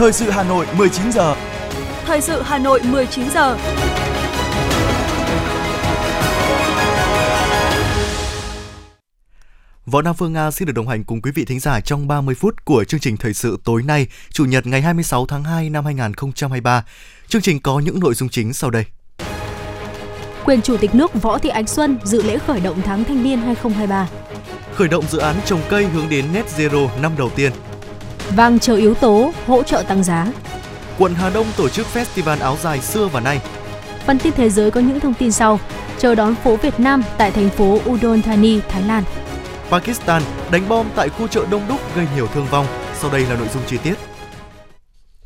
Thời sự Hà Nội 19 giờ. Thời sự Hà Nội 19 giờ. Võ Nam Phương Nga xin được đồng hành cùng quý vị thính giả trong 30 phút của chương trình thời sự tối nay, Chủ nhật ngày 26 tháng 2 năm 2023. Chương trình có những nội dung chính sau đây. Quyền Chủ tịch nước Võ Thị Ánh Xuân dự lễ khởi động tháng thanh niên 2023. Khởi động dự án trồng cây hướng đến net zero năm đầu tiên. Vàng chờ yếu tố hỗ trợ tăng giá. Quận Hà Đông tổ chức festival áo dài xưa và nay. Phần tin thế giới có những thông tin sau. Chờ đón phố Việt Nam tại thành phố Udon Thani, Thái Lan. Pakistan đánh bom tại khu chợ đông đúc gây nhiều thương vong. Sau đây là nội dung chi tiết.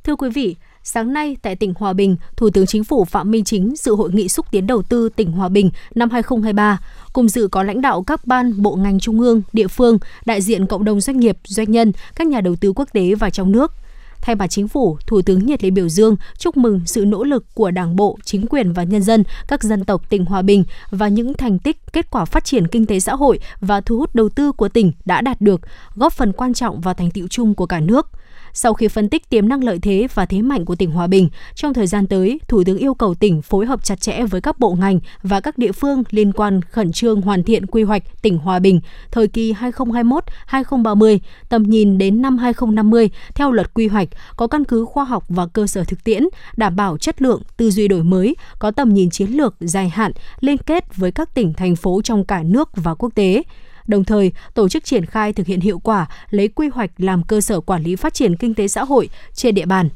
Thưa quý vị, sáng nay tại tỉnh Hòa Bình, Thủ tướng Chính phủ Phạm Minh Chính dự hội nghị xúc tiến đầu tư tỉnh Hòa Bình năm 2023. Cùng dự có lãnh đạo các ban, bộ ngành trung ương, địa phương, đại diện cộng đồng doanh nghiệp, doanh nhân, các nhà đầu tư quốc tế và trong nước. Thay mặt chính phủ, Thủ tướng nhiệt liệt biểu dương, chúc mừng sự nỗ lực của Đảng bộ, chính quyền và nhân dân các dân tộc tỉnh Hòa Bình và những thành tích, kết quả phát triển kinh tế xã hội và thu hút đầu tư của tỉnh đã đạt được, góp phần quan trọng vào thành tựu chung của cả nước – sau khi phân tích tiềm năng lợi thế và thế mạnh của tỉnh Hòa Bình, trong thời gian tới, Thủ tướng yêu cầu tỉnh phối hợp chặt chẽ với các bộ ngành và các địa phương liên quan khẩn trương hoàn thiện quy hoạch tỉnh Hòa Bình thời kỳ 2021-2030, tầm nhìn đến năm 2050 theo luật quy hoạch, có căn cứ khoa học và cơ sở thực tiễn, đảm bảo chất lượng, tư duy đổi mới, có tầm nhìn chiến lược dài hạn, liên kết với các tỉnh thành phố trong cả nước và quốc tế đồng thời tổ chức triển khai thực hiện hiệu quả lấy quy hoạch làm cơ sở quản lý phát triển kinh tế xã hội trên địa bàn.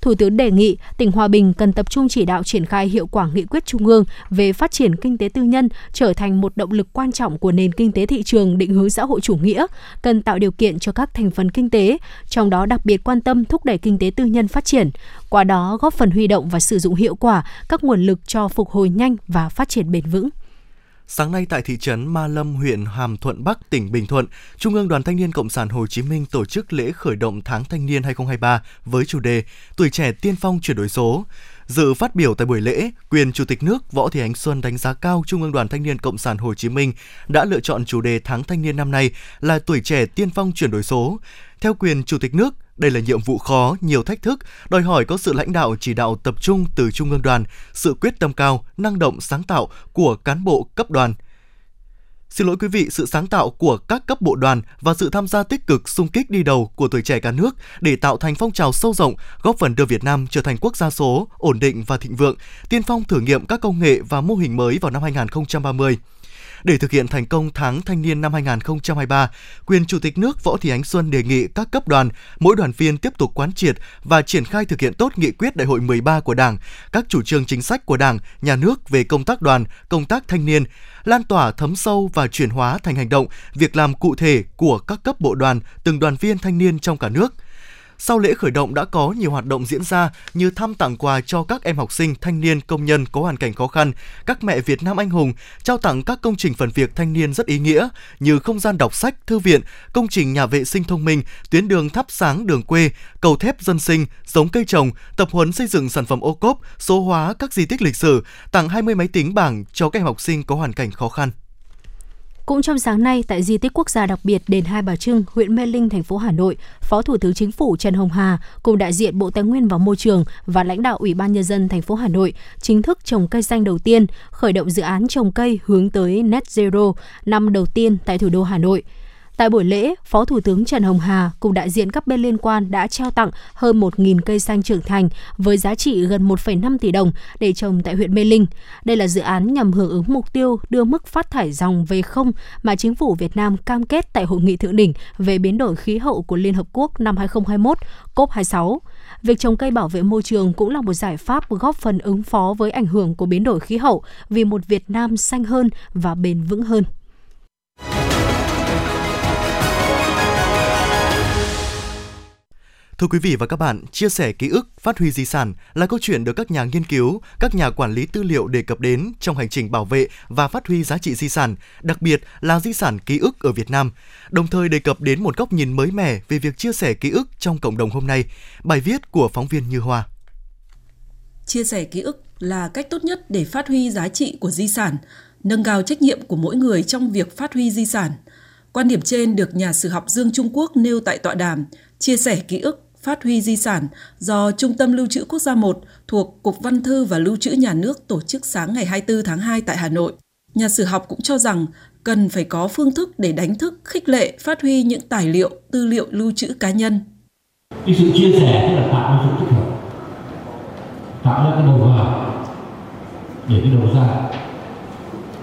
Thủ tướng đề nghị tỉnh Hòa Bình cần tập trung chỉ đạo triển khai hiệu quả nghị quyết trung ương về phát triển kinh tế tư nhân trở thành một động lực quan trọng của nền kinh tế thị trường định hướng xã hội chủ nghĩa, cần tạo điều kiện cho các thành phần kinh tế, trong đó đặc biệt quan tâm thúc đẩy kinh tế tư nhân phát triển, qua đó góp phần huy động và sử dụng hiệu quả các nguồn lực cho phục hồi nhanh và phát triển bền vững. Sáng nay tại thị trấn Ma Lâm, huyện Hàm Thuận Bắc, tỉnh Bình Thuận, Trung ương Đoàn Thanh niên Cộng sản Hồ Chí Minh tổ chức lễ khởi động tháng thanh niên 2023 với chủ đề Tuổi trẻ tiên phong chuyển đổi số. Dự phát biểu tại buổi lễ, quyền Chủ tịch nước Võ Thị Ánh Xuân đánh giá cao Trung ương Đoàn Thanh niên Cộng sản Hồ Chí Minh đã lựa chọn chủ đề tháng thanh niên năm nay là tuổi trẻ tiên phong chuyển đổi số. Theo quyền Chủ tịch nước, đây là nhiệm vụ khó, nhiều thách thức, đòi hỏi có sự lãnh đạo chỉ đạo tập trung từ Trung ương đoàn, sự quyết tâm cao, năng động sáng tạo của cán bộ cấp đoàn. Xin lỗi quý vị, sự sáng tạo của các cấp bộ đoàn và sự tham gia tích cực sung kích đi đầu của tuổi trẻ cả nước để tạo thành phong trào sâu rộng, góp phần đưa Việt Nam trở thành quốc gia số, ổn định và thịnh vượng, tiên phong thử nghiệm các công nghệ và mô hình mới vào năm 2030. Để thực hiện thành công tháng thanh niên năm 2023, quyền Chủ tịch nước Võ Thị Ánh Xuân đề nghị các cấp đoàn, mỗi đoàn viên tiếp tục quán triệt và triển khai thực hiện tốt nghị quyết đại hội 13 của Đảng, các chủ trương chính sách của Đảng, nhà nước về công tác đoàn, công tác thanh niên, lan tỏa thấm sâu và chuyển hóa thành hành động, việc làm cụ thể của các cấp bộ đoàn, từng đoàn viên thanh niên trong cả nước – sau lễ khởi động đã có nhiều hoạt động diễn ra như thăm tặng quà cho các em học sinh, thanh niên, công nhân có hoàn cảnh khó khăn, các mẹ Việt Nam anh hùng, trao tặng các công trình phần việc thanh niên rất ý nghĩa như không gian đọc sách, thư viện, công trình nhà vệ sinh thông minh, tuyến đường thắp sáng đường quê, cầu thép dân sinh, giống cây trồng, tập huấn xây dựng sản phẩm ô cốp, số hóa các di tích lịch sử, tặng 20 máy tính bảng cho các em học sinh có hoàn cảnh khó khăn. Cũng trong sáng nay tại di tích quốc gia đặc biệt đền Hai Bà Trưng, huyện Mê Linh, thành phố Hà Nội, Phó Thủ tướng Chính phủ Trần Hồng Hà cùng đại diện Bộ Tài nguyên và Môi trường và lãnh đạo Ủy ban nhân dân thành phố Hà Nội chính thức trồng cây xanh đầu tiên, khởi động dự án trồng cây hướng tới net zero năm đầu tiên tại thủ đô Hà Nội. Tại buổi lễ, Phó Thủ tướng Trần Hồng Hà cùng đại diện các bên liên quan đã trao tặng hơn 1.000 cây xanh trưởng thành với giá trị gần 1,5 tỷ đồng để trồng tại huyện Mê Linh. Đây là dự án nhằm hưởng ứng mục tiêu đưa mức phát thải dòng về không mà chính phủ Việt Nam cam kết tại Hội nghị Thượng đỉnh về biến đổi khí hậu của Liên Hợp Quốc năm 2021, COP26. Việc trồng cây bảo vệ môi trường cũng là một giải pháp góp phần ứng phó với ảnh hưởng của biến đổi khí hậu vì một Việt Nam xanh hơn và bền vững hơn. Thưa quý vị và các bạn, chia sẻ ký ức, phát huy di sản là câu chuyện được các nhà nghiên cứu, các nhà quản lý tư liệu đề cập đến trong hành trình bảo vệ và phát huy giá trị di sản, đặc biệt là di sản ký ức ở Việt Nam. Đồng thời đề cập đến một góc nhìn mới mẻ về việc chia sẻ ký ức trong cộng đồng hôm nay. Bài viết của phóng viên Như Hoa. Chia sẻ ký ức là cách tốt nhất để phát huy giá trị của di sản, nâng cao trách nhiệm của mỗi người trong việc phát huy di sản. Quan điểm trên được nhà sử học Dương Trung Quốc nêu tại tọa đàm chia sẻ ký ức phát huy di sản do Trung tâm Lưu trữ Quốc gia 1 thuộc Cục Văn thư và Lưu trữ Nhà nước tổ chức sáng ngày 24 tháng 2 tại Hà Nội. Nhà sử học cũng cho rằng cần phải có phương thức để đánh thức, khích lệ, phát huy những tài liệu, tư liệu lưu trữ cá nhân. Cái sự chia sẻ tức là tạo ra sự tích hợp, tạo ra cái đầu vào để cái đầu ra.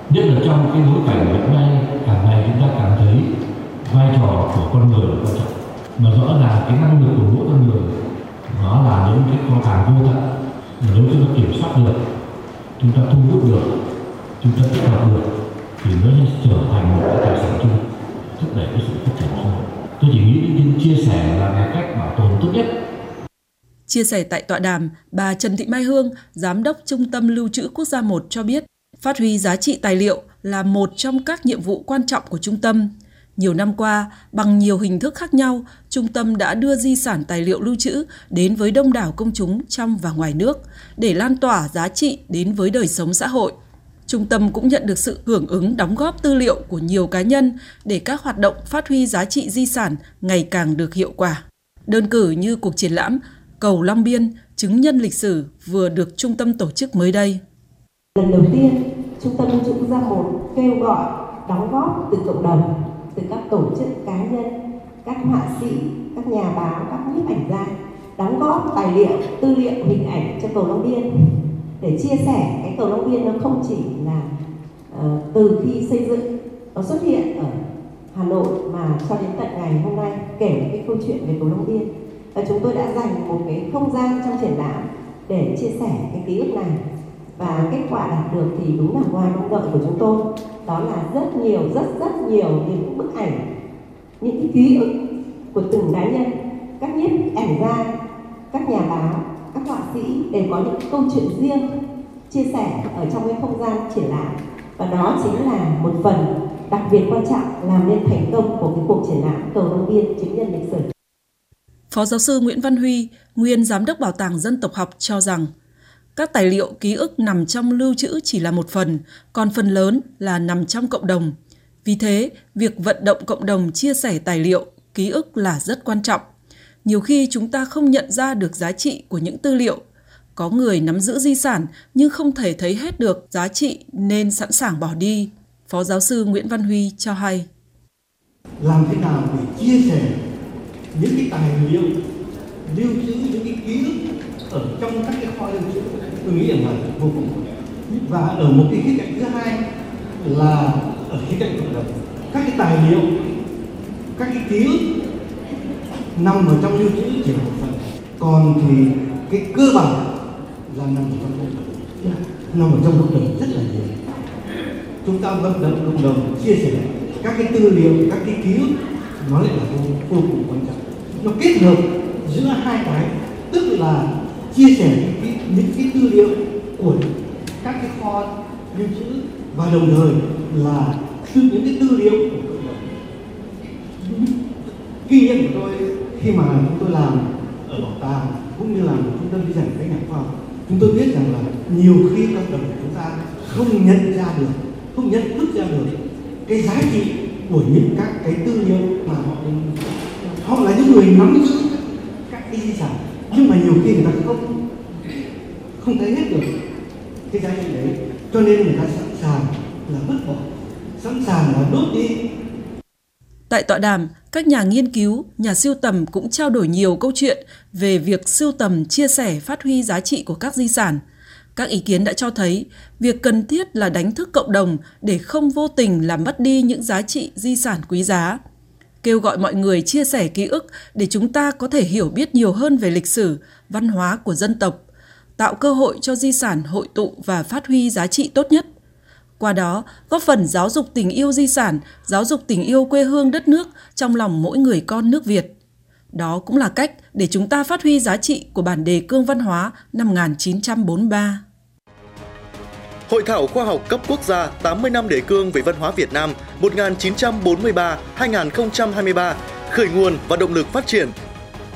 Nhất là trong cái bối cảnh hiện nay càng ngày chúng ta cảm thấy vai trò của con người là quan trọng mà rõ ràng cái năng lực của mỗi con người nó là những cái con hàng vô tận. Mà nếu chúng ta kiểm soát được chúng ta thu hút được chúng ta tích hợp được thì nó sẽ trở thành một cái tài sản chung thúc đẩy cái sự phát triển xã hội tôi chỉ nghĩ đến chia sẻ là cái cách bảo tồn tốt nhất. Chia sẻ tại tọa đàm, bà Trần Thị Mai Hương, Giám đốc Trung tâm Lưu trữ Quốc gia 1 cho biết, phát huy giá trị tài liệu là một trong các nhiệm vụ quan trọng của trung tâm. Nhiều năm qua, bằng nhiều hình thức khác nhau, trung tâm đã đưa di sản tài liệu lưu trữ đến với đông đảo công chúng trong và ngoài nước để lan tỏa giá trị đến với đời sống xã hội. Trung tâm cũng nhận được sự hưởng ứng đóng góp tư liệu của nhiều cá nhân để các hoạt động phát huy giá trị di sản ngày càng được hiệu quả. Đơn cử như cuộc triển lãm Cầu Long Biên, chứng nhân lịch sử vừa được trung tâm tổ chức mới đây. Lần đầu tiên, Trung tâm Lưu ra một gia 1 kêu gọi đóng góp từ cộng đồng, từ các tổ chức cá nhân, các họa sĩ, các nhà báo, các nhiếp ảnh gia đóng góp tài liệu, tư liệu, hình ảnh cho cầu Long Biên. Để chia sẻ cái cầu Long Biên nó không chỉ là uh, từ khi xây dựng nó xuất hiện ở Hà Nội mà cho đến tận ngày hôm nay kể cái câu chuyện về cầu Long Biên. Và chúng tôi đã dành một cái không gian trong triển lãm để chia sẻ cái ký ức này. Và kết quả đạt được thì đúng là ngoài mong đợi của chúng tôi. Đó là rất nhiều rất rất nhiều những bức ảnh những cái ký ức của từng cá nhân các nhiếp ảnh gia các nhà báo các họa sĩ đều có những câu chuyện riêng chia sẻ ở trong cái không gian triển lãm và đó chính là một phần đặc biệt quan trọng làm nên thành công của cái cuộc triển lãm cầu Long Biên chứng nhân lịch sử. Phó giáo sư Nguyễn Văn Huy, nguyên giám đốc Bảo tàng Dân tộc học cho rằng các tài liệu ký ức nằm trong lưu trữ chỉ là một phần, còn phần lớn là nằm trong cộng đồng. Vì thế, việc vận động cộng đồng chia sẻ tài liệu, ký ức là rất quan trọng. Nhiều khi chúng ta không nhận ra được giá trị của những tư liệu. Có người nắm giữ di sản nhưng không thể thấy hết được giá trị nên sẵn sàng bỏ đi. Phó giáo sư Nguyễn Văn Huy cho hay. Làm thế nào để chia sẻ những cái tài liệu lưu trữ những cái ký ức ở trong các cái kho lưu trữ tôi nghĩ rằng là vô cùng và ở một cái khía cạnh thứ hai là ở khía cạnh cộng đồng các cái tài liệu các cái ký ức nằm ở trong lưu trữ chỉ là một phần. Còn thì cái cơ bản là nằm ở trong cộng đồng nằm ở trong cộng đồng rất là nhiều. Chúng ta vận động cộng đồng chia sẻ các cái tư liệu các cái ký ức nó lại là vô, vô cùng quan trọng. Nó kết hợp giữa hai cái tức là chia sẻ những cái, những cái tư liệu của các cái kho lưu trữ và đồng thời là từ những cái tư liệu của cộng đồng kinh nghiệm của tôi, khi mà chúng tôi làm ở bảo tàng cũng như làm ở trung tâm di sản các nhà khoa học, chúng tôi biết rằng là nhiều khi cộng đồng của chúng ta không nhận ra được, không nhận thức ra được cái giá trị của những các cái tư liệu mà họ họ là những người nắm giữ các cái di sản, nhưng mà nhiều khi người ta không không thấy hết được cái giá trị đấy. Cho nên người ta sẵn sàng là vứt bỏ sẵn sàng là đốt đi Tại tọa đàm, các nhà nghiên cứu, nhà siêu tầm cũng trao đổi nhiều câu chuyện về việc siêu tầm chia sẻ phát huy giá trị của các di sản. Các ý kiến đã cho thấy việc cần thiết là đánh thức cộng đồng để không vô tình làm mất đi những giá trị di sản quý giá kêu gọi mọi người chia sẻ ký ức để chúng ta có thể hiểu biết nhiều hơn về lịch sử, văn hóa của dân tộc, tạo cơ hội cho di sản hội tụ và phát huy giá trị tốt nhất. Qua đó, góp phần giáo dục tình yêu di sản, giáo dục tình yêu quê hương đất nước trong lòng mỗi người con nước Việt. Đó cũng là cách để chúng ta phát huy giá trị của bản đề cương văn hóa năm 1943. Hội thảo khoa học cấp quốc gia 80 năm đề cương về văn hóa Việt Nam 1943-2023, khởi nguồn và động lực phát triển.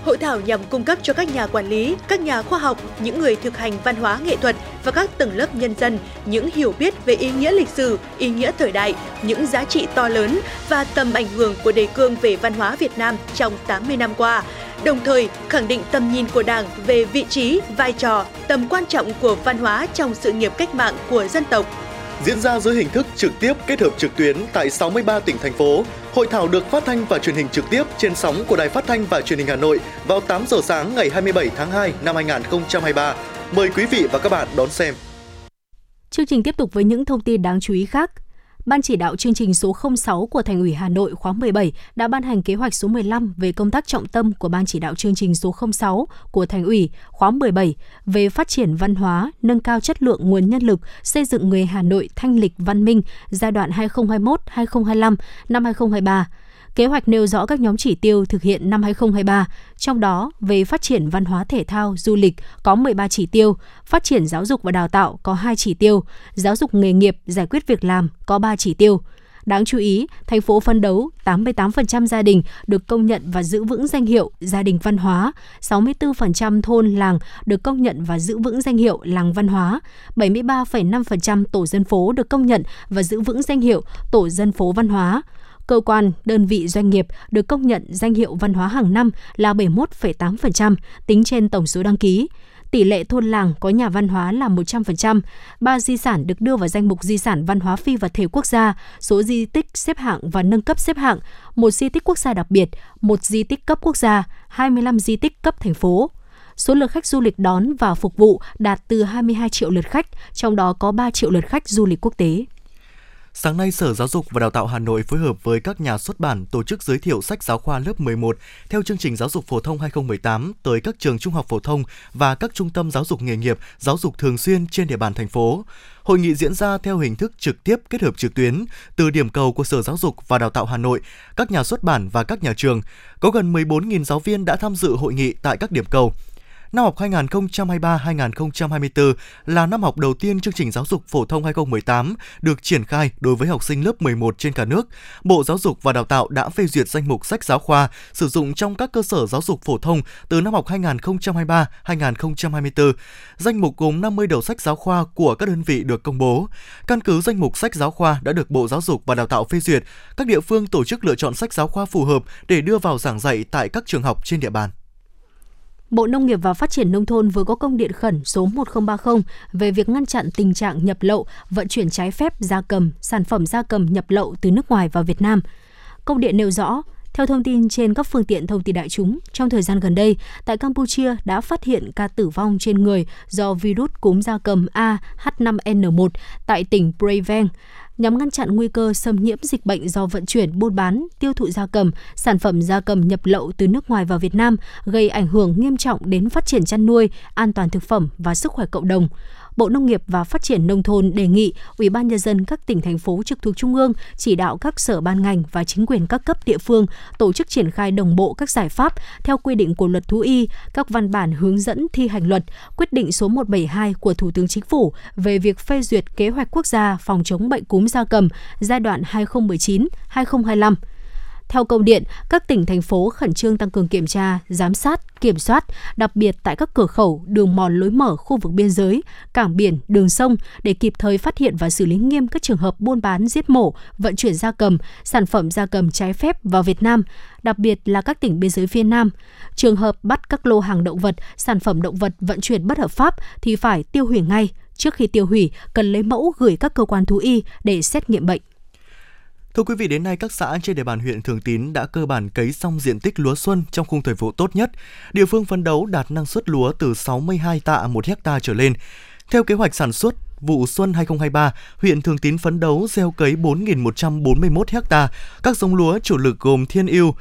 Hội thảo nhằm cung cấp cho các nhà quản lý, các nhà khoa học, những người thực hành văn hóa nghệ thuật và các tầng lớp nhân dân những hiểu biết về ý nghĩa lịch sử, ý nghĩa thời đại, những giá trị to lớn và tầm ảnh hưởng của đề cương về văn hóa Việt Nam trong 80 năm qua đồng thời khẳng định tầm nhìn của Đảng về vị trí, vai trò, tầm quan trọng của văn hóa trong sự nghiệp cách mạng của dân tộc. Diễn ra dưới hình thức trực tiếp kết hợp trực tuyến tại 63 tỉnh thành phố, hội thảo được phát thanh và truyền hình trực tiếp trên sóng của Đài Phát thanh và Truyền hình Hà Nội vào 8 giờ sáng ngày 27 tháng 2 năm 2023. Mời quý vị và các bạn đón xem. Chương trình tiếp tục với những thông tin đáng chú ý khác. Ban chỉ đạo chương trình số 06 của Thành ủy Hà Nội khóa 17 đã ban hành kế hoạch số 15 về công tác trọng tâm của Ban chỉ đạo chương trình số 06 của Thành ủy khóa 17 về phát triển văn hóa, nâng cao chất lượng nguồn nhân lực, xây dựng người Hà Nội thanh lịch văn minh giai đoạn 2021-2025 năm 2023 Kế hoạch nêu rõ các nhóm chỉ tiêu thực hiện năm 2023, trong đó về phát triển văn hóa thể thao, du lịch có 13 chỉ tiêu, phát triển giáo dục và đào tạo có 2 chỉ tiêu, giáo dục nghề nghiệp, giải quyết việc làm có 3 chỉ tiêu. Đáng chú ý, thành phố phân đấu 88% gia đình được công nhận và giữ vững danh hiệu gia đình văn hóa, 64% thôn làng được công nhận và giữ vững danh hiệu làng văn hóa, 73,5% tổ dân phố được công nhận và giữ vững danh hiệu tổ dân phố văn hóa cơ quan, đơn vị doanh nghiệp được công nhận danh hiệu văn hóa hàng năm là 71,8% tính trên tổng số đăng ký. Tỷ lệ thôn làng có nhà văn hóa là 100%, ba di sản được đưa vào danh mục di sản văn hóa phi vật thể quốc gia, số di tích xếp hạng và nâng cấp xếp hạng, một di tích quốc gia đặc biệt, một di tích cấp quốc gia, 25 di tích cấp thành phố số lượt khách du lịch đón và phục vụ đạt từ 22 triệu lượt khách, trong đó có 3 triệu lượt khách du lịch quốc tế. Sáng nay, Sở Giáo dục và Đào tạo Hà Nội phối hợp với các nhà xuất bản tổ chức giới thiệu sách giáo khoa lớp 11 theo chương trình giáo dục phổ thông 2018 tới các trường trung học phổ thông và các trung tâm giáo dục nghề nghiệp, giáo dục thường xuyên trên địa bàn thành phố. Hội nghị diễn ra theo hình thức trực tiếp kết hợp trực tuyến từ điểm cầu của Sở Giáo dục và Đào tạo Hà Nội, các nhà xuất bản và các nhà trường. Có gần 14.000 giáo viên đã tham dự hội nghị tại các điểm cầu. Năm học 2023-2024 là năm học đầu tiên chương trình giáo dục phổ thông 2018 được triển khai đối với học sinh lớp 11 trên cả nước. Bộ Giáo dục và Đào tạo đã phê duyệt danh mục sách giáo khoa sử dụng trong các cơ sở giáo dục phổ thông từ năm học 2023-2024. Danh mục gồm 50 đầu sách giáo khoa của các đơn vị được công bố. Căn cứ danh mục sách giáo khoa đã được Bộ Giáo dục và Đào tạo phê duyệt, các địa phương tổ chức lựa chọn sách giáo khoa phù hợp để đưa vào giảng dạy tại các trường học trên địa bàn. Bộ Nông nghiệp và Phát triển Nông thôn vừa có công điện khẩn số 1030 về việc ngăn chặn tình trạng nhập lậu, vận chuyển trái phép gia cầm, sản phẩm gia cầm nhập lậu từ nước ngoài vào Việt Nam. Công điện nêu rõ, theo thông tin trên các phương tiện thông tin đại chúng, trong thời gian gần đây, tại Campuchia đã phát hiện ca tử vong trên người do virus cúm gia cầm AH5N1 tại tỉnh Preven nhằm ngăn chặn nguy cơ xâm nhiễm dịch bệnh do vận chuyển, buôn bán, tiêu thụ gia cầm, sản phẩm gia cầm nhập lậu từ nước ngoài vào Việt Nam, gây ảnh hưởng nghiêm trọng đến phát triển chăn nuôi, an toàn thực phẩm và sức khỏe cộng đồng. Bộ Nông nghiệp và Phát triển nông thôn đề nghị Ủy ban nhân dân các tỉnh thành phố trực thuộc trung ương chỉ đạo các sở ban ngành và chính quyền các cấp địa phương tổ chức triển khai đồng bộ các giải pháp theo quy định của luật thú y, các văn bản hướng dẫn thi hành luật, quyết định số 172 của Thủ tướng Chính phủ về việc phê duyệt kế hoạch quốc gia phòng chống bệnh cúm gia cầm giai đoạn 2019-2025 theo công điện, các tỉnh thành phố khẩn trương tăng cường kiểm tra, giám sát, kiểm soát, đặc biệt tại các cửa khẩu, đường mòn lối mở khu vực biên giới, cảng biển, đường sông để kịp thời phát hiện và xử lý nghiêm các trường hợp buôn bán, giết mổ, vận chuyển gia cầm, sản phẩm gia cầm trái phép vào Việt Nam, đặc biệt là các tỉnh biên giới phía Nam. Trường hợp bắt các lô hàng động vật, sản phẩm động vật vận chuyển bất hợp pháp thì phải tiêu hủy ngay. Trước khi tiêu hủy, cần lấy mẫu gửi các cơ quan thú y để xét nghiệm bệnh. Thưa quý vị, đến nay các xã trên địa bàn huyện Thường Tín đã cơ bản cấy xong diện tích lúa xuân trong khung thời vụ tốt nhất. Địa phương phấn đấu đạt năng suất lúa từ 62 tạ một hecta trở lên. Theo kế hoạch sản xuất, vụ xuân 2023, huyện Thường Tín phấn đấu gieo cấy 4.141 ha. Các giống lúa chủ lực gồm Thiên Yêu,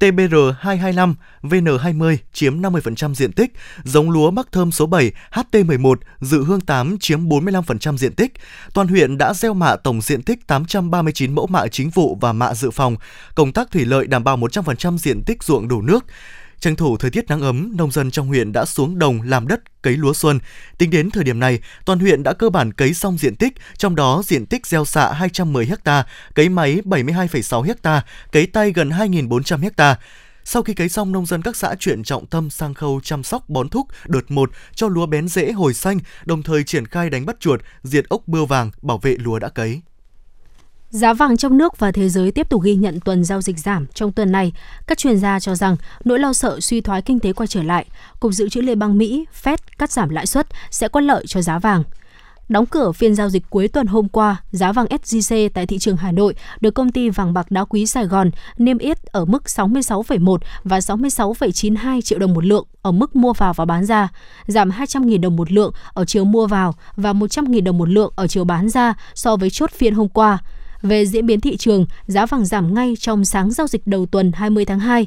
TBR225, VN20 chiếm 50% diện tích, giống lúa mắc thơm số 7 HT11, dự hương 8 chiếm 45% diện tích. Toàn huyện đã gieo mạ tổng diện tích 839 mẫu mạ chính vụ và mạ dự phòng. Công tác thủy lợi đảm bảo 100% diện tích ruộng đủ nước. Tranh thủ thời tiết nắng ấm, nông dân trong huyện đã xuống đồng làm đất cấy lúa xuân. Tính đến thời điểm này, toàn huyện đã cơ bản cấy xong diện tích, trong đó diện tích gieo xạ 210 ha, cấy máy 72,6 ha, cấy tay gần 2.400 ha. Sau khi cấy xong, nông dân các xã chuyển trọng tâm sang khâu chăm sóc bón thúc đợt 1 cho lúa bén rễ hồi xanh, đồng thời triển khai đánh bắt chuột, diệt ốc bươu vàng, bảo vệ lúa đã cấy. Giá vàng trong nước và thế giới tiếp tục ghi nhận tuần giao dịch giảm trong tuần này. Các chuyên gia cho rằng nỗi lo sợ suy thoái kinh tế quay trở lại, Cục Dự trữ Liên bang Mỹ Fed cắt giảm lãi suất sẽ có lợi cho giá vàng. Đóng cửa phiên giao dịch cuối tuần hôm qua, giá vàng SJC tại thị trường Hà Nội được công ty vàng bạc đá quý Sài Gòn niêm yết ở mức 66,1 và 66,92 triệu đồng một lượng ở mức mua vào và bán ra, giảm 200.000 đồng một lượng ở chiều mua vào và 100.000 đồng một lượng ở chiều bán ra so với chốt phiên hôm qua. Về diễn biến thị trường, giá vàng giảm ngay trong sáng giao dịch đầu tuần 20 tháng 2.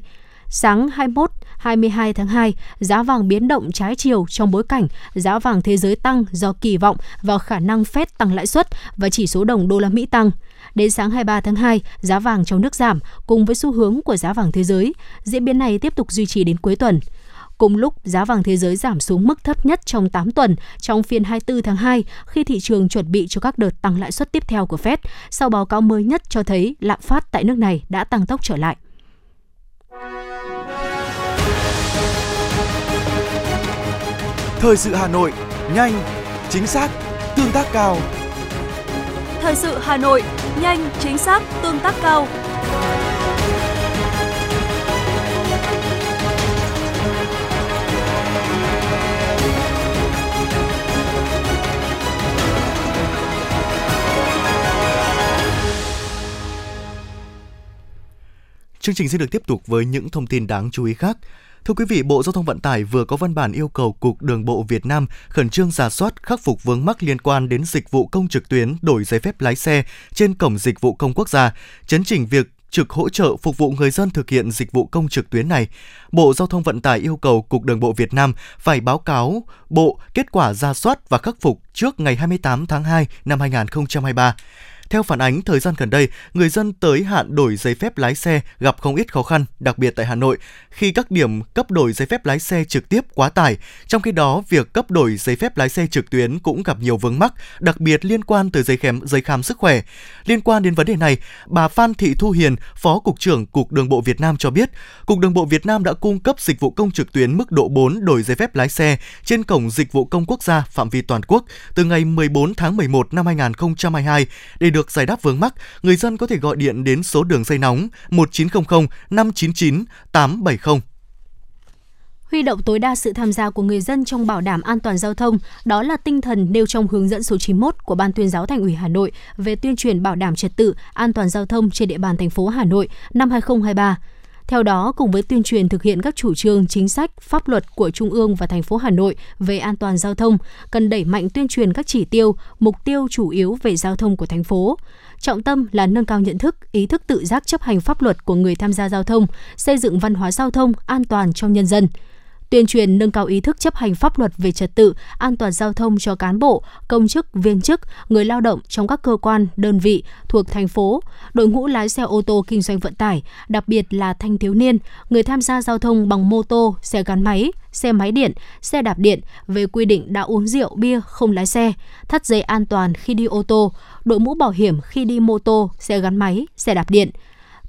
Sáng 21, 22 tháng 2, giá vàng biến động trái chiều trong bối cảnh giá vàng thế giới tăng do kỳ vọng vào khả năng Fed tăng lãi suất và chỉ số đồng đô la Mỹ tăng. Đến sáng 23 tháng 2, giá vàng trong nước giảm cùng với xu hướng của giá vàng thế giới. Diễn biến này tiếp tục duy trì đến cuối tuần. Cùng lúc, giá vàng thế giới giảm xuống mức thấp nhất trong 8 tuần trong phiên 24 tháng 2 khi thị trường chuẩn bị cho các đợt tăng lãi suất tiếp theo của Fed sau báo cáo mới nhất cho thấy lạm phát tại nước này đã tăng tốc trở lại. Thời sự Hà Nội, nhanh, chính xác, tương tác cao. Thời sự Hà Nội, nhanh, chính xác, tương tác cao. Chương trình sẽ được tiếp tục với những thông tin đáng chú ý khác. Thưa quý vị, Bộ Giao thông Vận tải vừa có văn bản yêu cầu Cục Đường bộ Việt Nam khẩn trương giả soát khắc phục vướng mắc liên quan đến dịch vụ công trực tuyến đổi giấy phép lái xe trên cổng dịch vụ công quốc gia, chấn chỉnh việc trực hỗ trợ phục vụ người dân thực hiện dịch vụ công trực tuyến này. Bộ Giao thông Vận tải yêu cầu Cục Đường bộ Việt Nam phải báo cáo Bộ kết quả ra soát và khắc phục trước ngày 28 tháng 2 năm 2023. Theo phản ánh, thời gian gần đây, người dân tới hạn đổi giấy phép lái xe gặp không ít khó khăn, đặc biệt tại Hà Nội, khi các điểm cấp đổi giấy phép lái xe trực tiếp quá tải. Trong khi đó, việc cấp đổi giấy phép lái xe trực tuyến cũng gặp nhiều vướng mắc, đặc biệt liên quan tới giấy khám, giấy khám sức khỏe. Liên quan đến vấn đề này, bà Phan Thị Thu Hiền, Phó Cục trưởng Cục Đường bộ Việt Nam cho biết, Cục Đường bộ Việt Nam đã cung cấp dịch vụ công trực tuyến mức độ 4 đổi giấy phép lái xe trên cổng dịch vụ công quốc gia phạm vi toàn quốc từ ngày 14 tháng 11 năm 2022 để được được giải đáp vướng mắc, người dân có thể gọi điện đến số đường dây nóng 1900 599 870. Huy động tối đa sự tham gia của người dân trong bảo đảm an toàn giao thông, đó là tinh thần nêu trong hướng dẫn số 91 của Ban tuyên giáo Thành ủy Hà Nội về tuyên truyền bảo đảm trật tự, an toàn giao thông trên địa bàn thành phố Hà Nội năm 2023. Theo đó, cùng với tuyên truyền thực hiện các chủ trương, chính sách, pháp luật của Trung ương và thành phố Hà Nội về an toàn giao thông, cần đẩy mạnh tuyên truyền các chỉ tiêu, mục tiêu chủ yếu về giao thông của thành phố. Trọng tâm là nâng cao nhận thức, ý thức tự giác chấp hành pháp luật của người tham gia giao thông, xây dựng văn hóa giao thông an toàn trong nhân dân tuyên truyền nâng cao ý thức chấp hành pháp luật về trật tự, an toàn giao thông cho cán bộ, công chức, viên chức, người lao động trong các cơ quan, đơn vị thuộc thành phố, đội ngũ lái xe ô tô kinh doanh vận tải, đặc biệt là thanh thiếu niên, người tham gia giao thông bằng mô tô, xe gắn máy, xe máy điện, xe đạp điện về quy định đã uống rượu bia không lái xe, thắt dây an toàn khi đi ô tô, đội mũ bảo hiểm khi đi mô tô, xe gắn máy, xe đạp điện –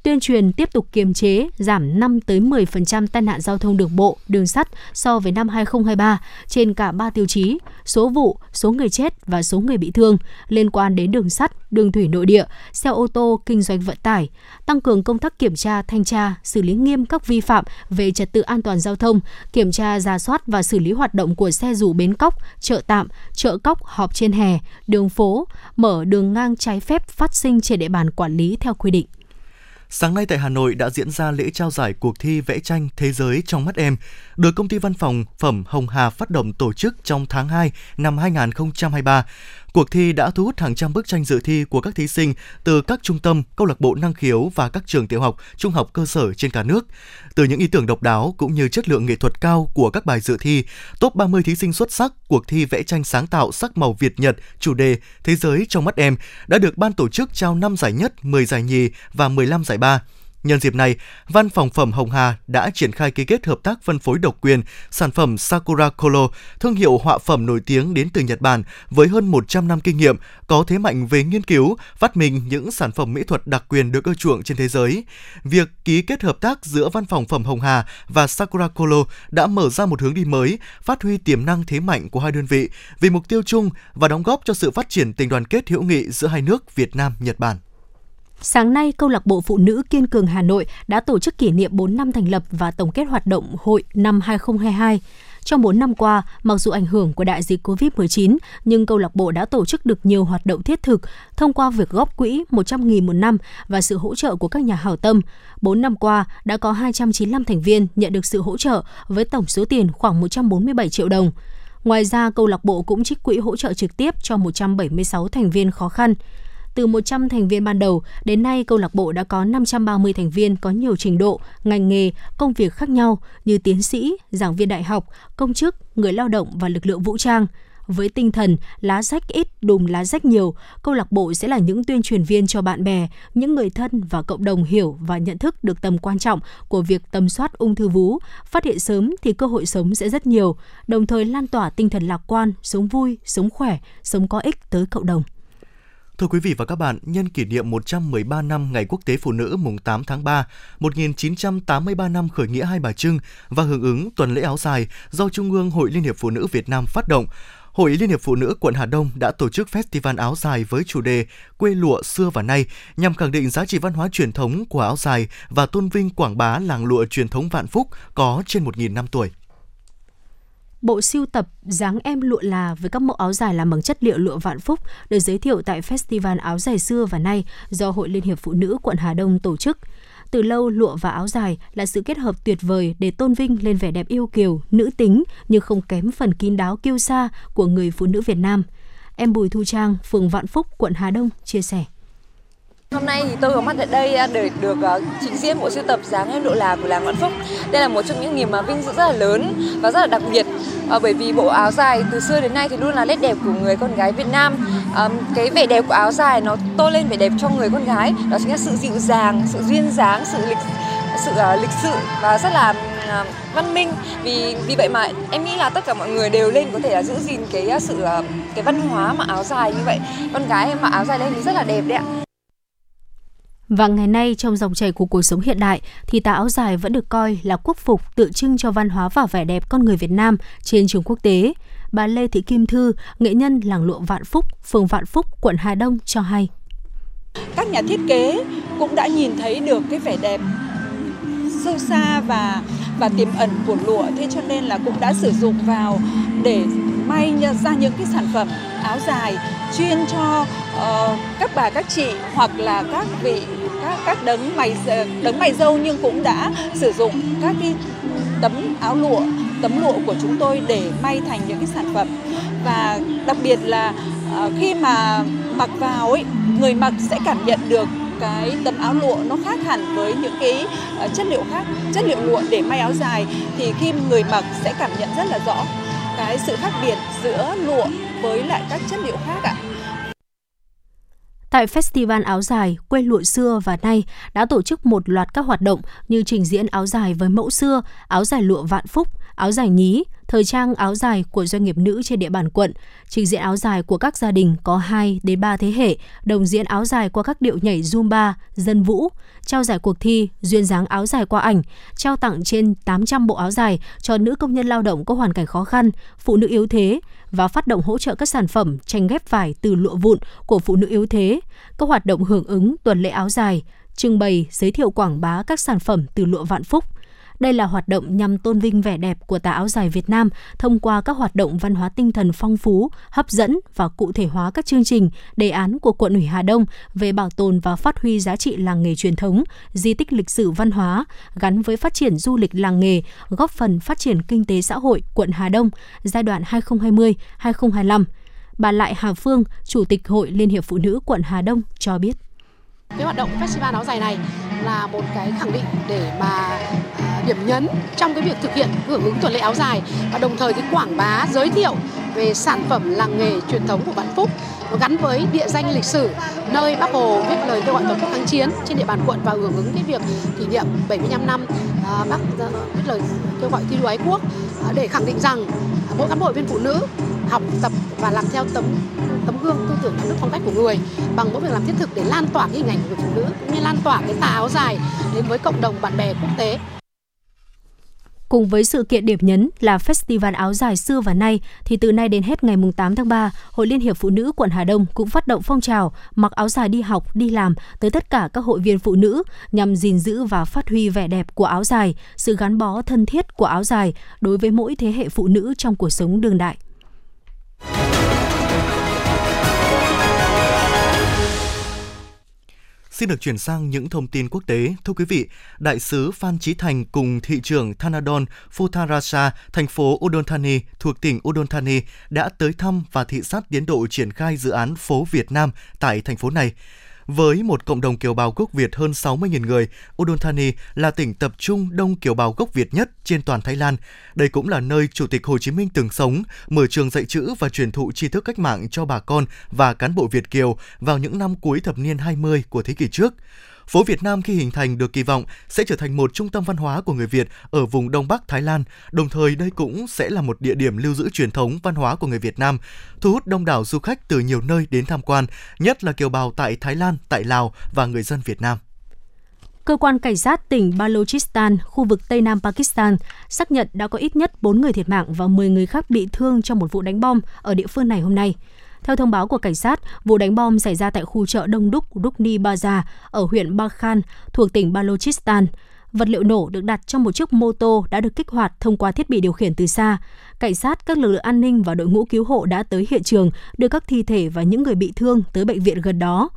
tuyên truyền tiếp tục kiềm chế, giảm 5 tới 10% tai nạn giao thông đường bộ, đường sắt so với năm 2023 trên cả 3 tiêu chí: số vụ, số người chết và số người bị thương liên quan đến đường sắt, đường thủy nội địa, xe ô tô kinh doanh vận tải, tăng cường công tác kiểm tra, thanh tra, xử lý nghiêm các vi phạm về trật tự an toàn giao thông, kiểm tra ra soát và xử lý hoạt động của xe dù bến cóc, chợ tạm, chợ cóc họp trên hè, đường phố, mở đường ngang trái phép phát sinh trên địa bàn quản lý theo quy định. Sáng nay tại Hà Nội đã diễn ra lễ trao giải cuộc thi vẽ tranh Thế giới trong mắt em, được công ty văn phòng phẩm Hồng Hà phát động tổ chức trong tháng 2 năm 2023. Cuộc thi đã thu hút hàng trăm bức tranh dự thi của các thí sinh từ các trung tâm, câu lạc bộ năng khiếu và các trường tiểu học, trung học cơ sở trên cả nước. Từ những ý tưởng độc đáo cũng như chất lượng nghệ thuật cao của các bài dự thi, top 30 thí sinh xuất sắc cuộc thi vẽ tranh sáng tạo sắc màu Việt Nhật chủ đề Thế giới trong mắt em đã được ban tổ chức trao 5 giải nhất, 10 giải nhì và 15 giải ba. Nhân dịp này, Văn phòng phẩm Hồng Hà đã triển khai ký kết hợp tác phân phối độc quyền sản phẩm Sakura Kolo, thương hiệu họa phẩm nổi tiếng đến từ Nhật Bản với hơn 100 năm kinh nghiệm, có thế mạnh về nghiên cứu, phát minh những sản phẩm mỹ thuật đặc quyền được ưa chuộng trên thế giới. Việc ký kết hợp tác giữa Văn phòng phẩm Hồng Hà và Sakura Kolo đã mở ra một hướng đi mới, phát huy tiềm năng thế mạnh của hai đơn vị vì mục tiêu chung và đóng góp cho sự phát triển tình đoàn kết hữu nghị giữa hai nước Việt Nam Nhật Bản. Sáng nay, Câu lạc bộ Phụ nữ Kiên Cường Hà Nội đã tổ chức kỷ niệm 4 năm thành lập và tổng kết hoạt động hội năm 2022. Trong 4 năm qua, mặc dù ảnh hưởng của đại dịch COVID-19, nhưng câu lạc bộ đã tổ chức được nhiều hoạt động thiết thực thông qua việc góp quỹ 100.000 một năm và sự hỗ trợ của các nhà hảo tâm. 4 năm qua, đã có 295 thành viên nhận được sự hỗ trợ với tổng số tiền khoảng 147 triệu đồng. Ngoài ra, câu lạc bộ cũng trích quỹ hỗ trợ trực tiếp cho 176 thành viên khó khăn. Từ 100 thành viên ban đầu, đến nay câu lạc bộ đã có 530 thành viên có nhiều trình độ, ngành nghề, công việc khác nhau như tiến sĩ, giảng viên đại học, công chức, người lao động và lực lượng vũ trang. Với tinh thần lá rách ít đùm lá rách nhiều, câu lạc bộ sẽ là những tuyên truyền viên cho bạn bè, những người thân và cộng đồng hiểu và nhận thức được tầm quan trọng của việc tầm soát ung thư vú. Phát hiện sớm thì cơ hội sống sẽ rất nhiều, đồng thời lan tỏa tinh thần lạc quan, sống vui, sống khỏe, sống có ích tới cộng đồng. Thưa quý vị và các bạn, nhân kỷ niệm 113 năm Ngày Quốc tế Phụ nữ mùng 8 tháng 3, 1983 năm khởi nghĩa Hai Bà Trưng và hưởng ứng tuần lễ áo dài do Trung ương Hội Liên hiệp Phụ nữ Việt Nam phát động, Hội Liên hiệp Phụ nữ quận Hà Đông đã tổ chức festival áo dài với chủ đề Quê lụa xưa và nay nhằm khẳng định giá trị văn hóa truyền thống của áo dài và tôn vinh quảng bá làng lụa truyền thống Vạn Phúc có trên 1.000 năm tuổi. Bộ siêu tập dáng em lụa là với các mẫu áo dài làm bằng chất liệu lụa vạn phúc được giới thiệu tại Festival áo dài xưa và nay do Hội Liên hiệp Phụ nữ quận Hà Đông tổ chức. Từ lâu, lụa và áo dài là sự kết hợp tuyệt vời để tôn vinh lên vẻ đẹp yêu kiều, nữ tính nhưng không kém phần kín đáo kiêu sa của người phụ nữ Việt Nam. Em Bùi Thu Trang, phường Vạn Phúc, quận Hà Đông chia sẻ. Hôm nay thì tôi có mặt tại đây à, để được à, trình diễn bộ sưu tập dáng em độ là của làng Vạn Phúc. Đây là một trong những niềm mà vinh dự rất là lớn và rất là đặc biệt. À, bởi vì bộ áo dài từ xưa đến nay thì luôn là nét đẹp của người con gái Việt Nam. Cái vẻ đẹp của áo dài nó tô lên vẻ đẹp cho người con gái, đó chính là sự dịu dàng, sự duyên dáng, sự lịch sự lịch sự và rất là văn minh. Vì vì vậy mà em nghĩ là tất cả mọi người đều lên có thể là giữ gìn cái sự cái văn hóa mà áo dài như vậy. Con gái mặc áo dài lên thì rất là đẹp đấy ạ và ngày nay trong dòng chảy của cuộc sống hiện đại thì tà áo dài vẫn được coi là quốc phục tượng trưng cho văn hóa và vẻ đẹp con người Việt Nam trên trường quốc tế. Bà Lê Thị Kim Thư, nghệ nhân làng lụa Vạn Phúc, phường Vạn Phúc, quận Hà Đông cho hay. Các nhà thiết kế cũng đã nhìn thấy được cái vẻ đẹp sâu xa và và tiềm ẩn của lụa thế cho nên là cũng đã sử dụng vào để may ra những cái sản phẩm áo dài chuyên cho uh, các bà các chị hoặc là các vị các các đấng mày đấng mày dâu nhưng cũng đã sử dụng các cái tấm áo lụa, tấm lụa của chúng tôi để may thành những cái sản phẩm và đặc biệt là ờ, khi mà mặc vào ấy, người mặc sẽ cảm nhận được cái tấm áo lụa nó khác hẳn với những cái ờ, chất liệu khác, chất liệu lụa để may áo dài thì khi người mặc sẽ cảm nhận rất là rõ cái sự khác biệt giữa lụa với lại các chất liệu khác ạ. Tại Festival áo dài, quê lụa xưa và nay đã tổ chức một loạt các hoạt động như trình diễn áo dài với mẫu xưa, áo dài lụa vạn phúc, áo dài nhí, thời trang áo dài của doanh nghiệp nữ trên địa bàn quận, trình diễn áo dài của các gia đình có 2 đến 3 thế hệ, đồng diễn áo dài qua các điệu nhảy Zumba, dân vũ, trao giải cuộc thi duyên dáng áo dài qua ảnh, trao tặng trên 800 bộ áo dài cho nữ công nhân lao động có hoàn cảnh khó khăn, phụ nữ yếu thế và phát động hỗ trợ các sản phẩm tranh ghép vải từ lụa vụn của phụ nữ yếu thế, các hoạt động hưởng ứng tuần lễ áo dài, trưng bày, giới thiệu quảng bá các sản phẩm từ lụa vạn phúc – đây là hoạt động nhằm tôn vinh vẻ đẹp của tà áo dài Việt Nam thông qua các hoạt động văn hóa tinh thần phong phú, hấp dẫn và cụ thể hóa các chương trình, đề án của quận ủy Hà Đông về bảo tồn và phát huy giá trị làng nghề truyền thống, di tích lịch sử văn hóa gắn với phát triển du lịch làng nghề, góp phần phát triển kinh tế xã hội quận Hà Đông giai đoạn 2020-2025. Bà Lại Hà Phương, Chủ tịch Hội Liên hiệp Phụ nữ quận Hà Đông cho biết. Cái hoạt động festival áo dài này là một cái khẳng định để mà điểm nhấn trong cái việc thực hiện hưởng ứng tuần lễ áo dài. Và đồng thời cái quảng bá giới thiệu về sản phẩm làng nghề truyền thống của Vạn Phúc. Nó gắn với địa danh lịch sử nơi Bác Hồ viết lời kêu gọi toàn quốc kháng chiến trên địa bàn quận và hưởng ứng cái việc kỷ niệm 75 năm à, Bác à, viết lời kêu gọi thi đua ái quốc. À, để khẳng định rằng mỗi cán bộ viên phụ nữ học tập và làm theo tấm tấm gương tư tưởng đạo đức phong cách của người bằng mỗi việc làm thiết thực để lan tỏa cái hình ảnh của người phụ nữ cũng như lan tỏa cái tà áo dài đến với cộng đồng bạn bè quốc tế. Cùng với sự kiện điểm nhấn là Festival áo dài xưa và nay, thì từ nay đến hết ngày 8 tháng 3, Hội Liên hiệp Phụ nữ quận Hà Đông cũng phát động phong trào mặc áo dài đi học, đi làm tới tất cả các hội viên phụ nữ nhằm gìn giữ và phát huy vẻ đẹp của áo dài, sự gắn bó thân thiết của áo dài đối với mỗi thế hệ phụ nữ trong cuộc sống đương đại. Xin được chuyển sang những thông tin quốc tế. Thưa quý vị, Đại sứ Phan Chí Thành cùng thị trưởng Thanadon Futarasa, thành phố Udon Thani thuộc tỉnh Udon Thani đã tới thăm và thị sát tiến độ triển khai dự án phố Việt Nam tại thành phố này. Với một cộng đồng kiều bào gốc Việt hơn 60.000 người, Udon Thani là tỉnh tập trung đông kiều bào gốc Việt nhất trên toàn Thái Lan. Đây cũng là nơi Chủ tịch Hồ Chí Minh từng sống, mở trường dạy chữ và truyền thụ tri thức cách mạng cho bà con và cán bộ Việt kiều vào những năm cuối thập niên 20 của thế kỷ trước. Phố Việt Nam khi hình thành được kỳ vọng sẽ trở thành một trung tâm văn hóa của người Việt ở vùng Đông Bắc Thái Lan, đồng thời đây cũng sẽ là một địa điểm lưu giữ truyền thống văn hóa của người Việt Nam, thu hút đông đảo du khách từ nhiều nơi đến tham quan, nhất là kiều bào tại Thái Lan, tại Lào và người dân Việt Nam. Cơ quan cảnh sát tỉnh Balochistan, khu vực Tây Nam Pakistan, xác nhận đã có ít nhất 4 người thiệt mạng và 10 người khác bị thương trong một vụ đánh bom ở địa phương này hôm nay. Theo thông báo của cảnh sát, vụ đánh bom xảy ra tại khu chợ Đông Đúc Rukni Baza ở huyện Bakhan thuộc tỉnh Balochistan. Vật liệu nổ được đặt trong một chiếc mô tô đã được kích hoạt thông qua thiết bị điều khiển từ xa. Cảnh sát, các lực lượng an ninh và đội ngũ cứu hộ đã tới hiện trường, đưa các thi thể và những người bị thương tới bệnh viện gần đó.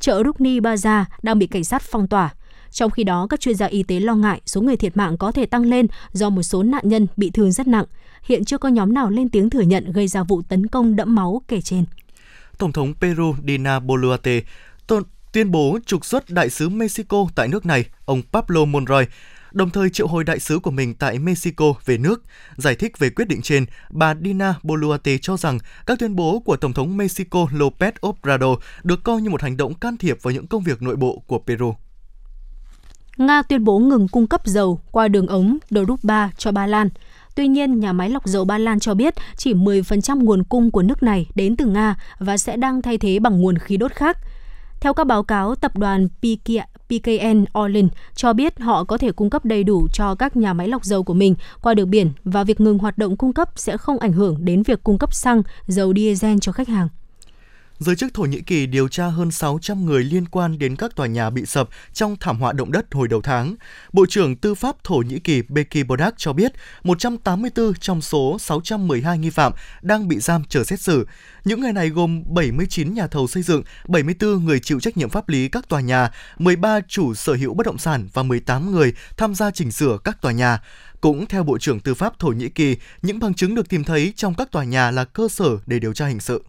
Chợ Rukni Baza đang bị cảnh sát phong tỏa. Trong khi đó, các chuyên gia y tế lo ngại số người thiệt mạng có thể tăng lên do một số nạn nhân bị thương rất nặng. Hiện chưa có nhóm nào lên tiếng thừa nhận gây ra vụ tấn công đẫm máu kể trên. Tổng thống Peru Dina Boluarte tuyên bố trục xuất đại sứ Mexico tại nước này, ông Pablo Monroy, đồng thời triệu hồi đại sứ của mình tại Mexico về nước. Giải thích về quyết định trên, bà Dina Boluarte cho rằng các tuyên bố của Tổng thống Mexico López Obrador được coi như một hành động can thiệp vào những công việc nội bộ của Peru. Nga tuyên bố ngừng cung cấp dầu qua đường ống Druzhba cho Ba Lan. Tuy nhiên, nhà máy lọc dầu Ba Lan cho biết chỉ 10% nguồn cung của nước này đến từ Nga và sẽ đang thay thế bằng nguồn khí đốt khác. Theo các báo cáo, tập đoàn PKN Orlen cho biết họ có thể cung cấp đầy đủ cho các nhà máy lọc dầu của mình qua đường biển và việc ngừng hoạt động cung cấp sẽ không ảnh hưởng đến việc cung cấp xăng, dầu diesel cho khách hàng. Giới chức Thổ Nhĩ Kỳ điều tra hơn 600 người liên quan đến các tòa nhà bị sập trong thảm họa động đất hồi đầu tháng. Bộ trưởng Tư pháp Thổ Nhĩ Kỳ Beki Bodak cho biết 184 trong số 612 nghi phạm đang bị giam chờ xét xử. Những người này gồm 79 nhà thầu xây dựng, 74 người chịu trách nhiệm pháp lý các tòa nhà, 13 chủ sở hữu bất động sản và 18 người tham gia chỉnh sửa các tòa nhà. Cũng theo Bộ trưởng Tư pháp Thổ Nhĩ Kỳ, những bằng chứng được tìm thấy trong các tòa nhà là cơ sở để điều tra hình sự.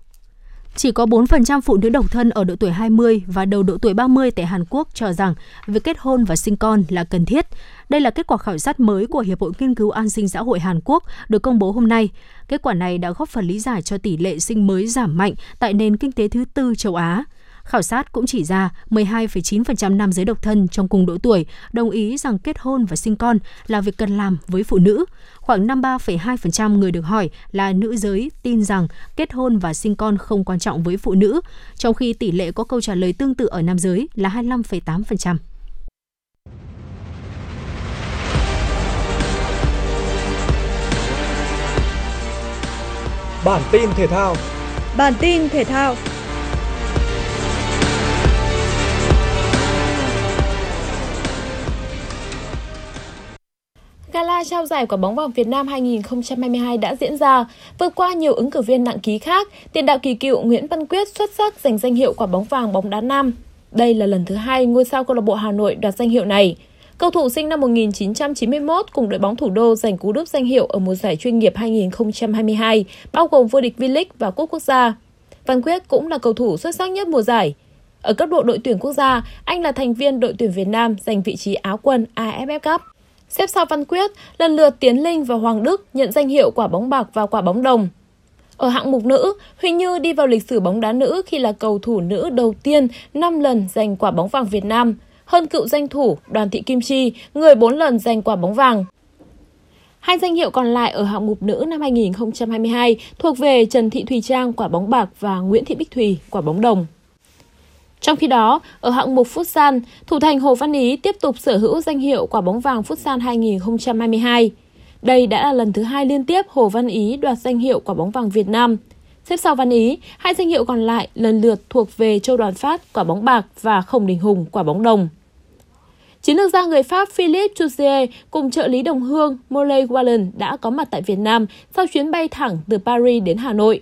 Chỉ có 4% phụ nữ độc thân ở độ tuổi 20 và đầu độ tuổi 30 tại Hàn Quốc cho rằng việc kết hôn và sinh con là cần thiết. Đây là kết quả khảo sát mới của Hiệp hội Nghiên cứu An sinh xã hội Hàn Quốc được công bố hôm nay. Kết quả này đã góp phần lý giải cho tỷ lệ sinh mới giảm mạnh tại nền kinh tế thứ tư châu Á. Khảo sát cũng chỉ ra 12,9% nam giới độc thân trong cùng độ tuổi đồng ý rằng kết hôn và sinh con là việc cần làm với phụ nữ. Khoảng 53,2% người được hỏi là nữ giới tin rằng kết hôn và sinh con không quan trọng với phụ nữ, trong khi tỷ lệ có câu trả lời tương tự ở nam giới là 25,8%. Bản tin thể thao Bản tin thể thao Gala trao giải quả bóng vàng Việt Nam 2022 đã diễn ra, vượt qua nhiều ứng cử viên nặng ký khác, tiền đạo kỳ cựu Nguyễn Văn Quyết xuất sắc giành danh hiệu quả bóng vàng bóng đá nam. Đây là lần thứ hai ngôi sao câu lạc bộ Hà Nội đoạt danh hiệu này. Cầu thủ sinh năm 1991 cùng đội bóng thủ đô giành cú đúp danh hiệu ở mùa giải chuyên nghiệp 2022, bao gồm vô địch V-League và cúp quốc gia. Văn Quyết cũng là cầu thủ xuất sắc nhất mùa giải. Ở cấp độ đội tuyển quốc gia, anh là thành viên đội tuyển Việt Nam giành vị trí áo quân AFF Cup. Xếp sau Văn Quyết, lần lượt Tiến Linh và Hoàng Đức nhận danh hiệu quả bóng bạc và quả bóng đồng. Ở hạng mục nữ, Huỳnh Như đi vào lịch sử bóng đá nữ khi là cầu thủ nữ đầu tiên 5 lần giành quả bóng vàng Việt Nam, hơn cựu danh thủ Đoàn Thị Kim Chi, người 4 lần giành quả bóng vàng. Hai danh hiệu còn lại ở hạng mục nữ năm 2022 thuộc về Trần Thị Thùy Trang quả bóng bạc và Nguyễn Thị Bích Thùy quả bóng đồng. Trong khi đó, ở hạng mục Futsal, thủ thành Hồ Văn Ý tiếp tục sở hữu danh hiệu quả bóng vàng Futsal 2022. Đây đã là lần thứ hai liên tiếp Hồ Văn Ý đoạt danh hiệu quả bóng vàng Việt Nam. Xếp sau Văn Ý, hai danh hiệu còn lại lần lượt thuộc về Châu Đoàn Phát quả bóng bạc và Khổng Đình Hùng quả bóng đồng. Chiến lược gia người Pháp Philippe Jouzier cùng trợ lý đồng hương Molly Wallen đã có mặt tại Việt Nam sau chuyến bay thẳng từ Paris đến Hà Nội.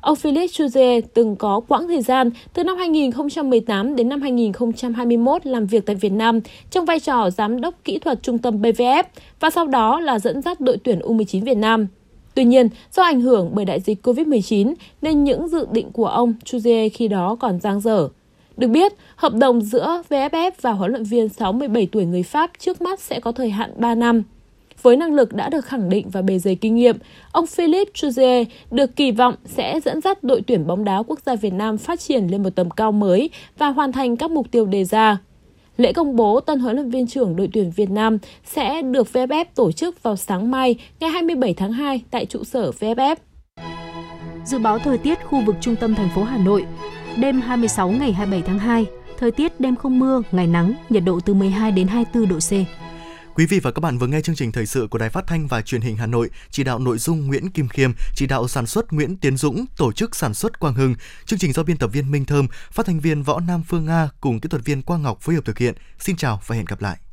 Ông Philippe Jouzier từng có quãng thời gian từ năm 2018 đến năm 2021 làm việc tại Việt Nam trong vai trò giám đốc kỹ thuật trung tâm BVF và sau đó là dẫn dắt đội tuyển U19 Việt Nam. Tuy nhiên, do ảnh hưởng bởi đại dịch COVID-19 nên những dự định của ông Chuzier khi đó còn dang dở. Được biết, hợp đồng giữa VFF và huấn luyện viên 67 tuổi người Pháp trước mắt sẽ có thời hạn 3 năm. Với năng lực đã được khẳng định và bề dày kinh nghiệm, ông Philippe Chuzier được kỳ vọng sẽ dẫn dắt đội tuyển bóng đá quốc gia Việt Nam phát triển lên một tầm cao mới và hoàn thành các mục tiêu đề ra. Lễ công bố tân huấn luyện viên trưởng đội tuyển Việt Nam sẽ được VFF tổ chức vào sáng mai, ngày 27 tháng 2 tại trụ sở VFF. Dự báo thời tiết khu vực trung tâm thành phố Hà Nội, đêm 26 ngày 27 tháng 2, thời tiết đêm không mưa, ngày nắng, nhiệt độ từ 12 đến 24 độ C. Quý vị và các bạn vừa nghe chương trình thời sự của Đài Phát thanh và Truyền hình Hà Nội, chỉ đạo nội dung Nguyễn Kim Khiêm, chỉ đạo sản xuất Nguyễn Tiến Dũng, tổ chức sản xuất Quang Hưng, chương trình do biên tập viên Minh Thơm, phát thanh viên Võ Nam Phương Nga cùng kỹ thuật viên Quang Ngọc phối hợp thực hiện. Xin chào và hẹn gặp lại.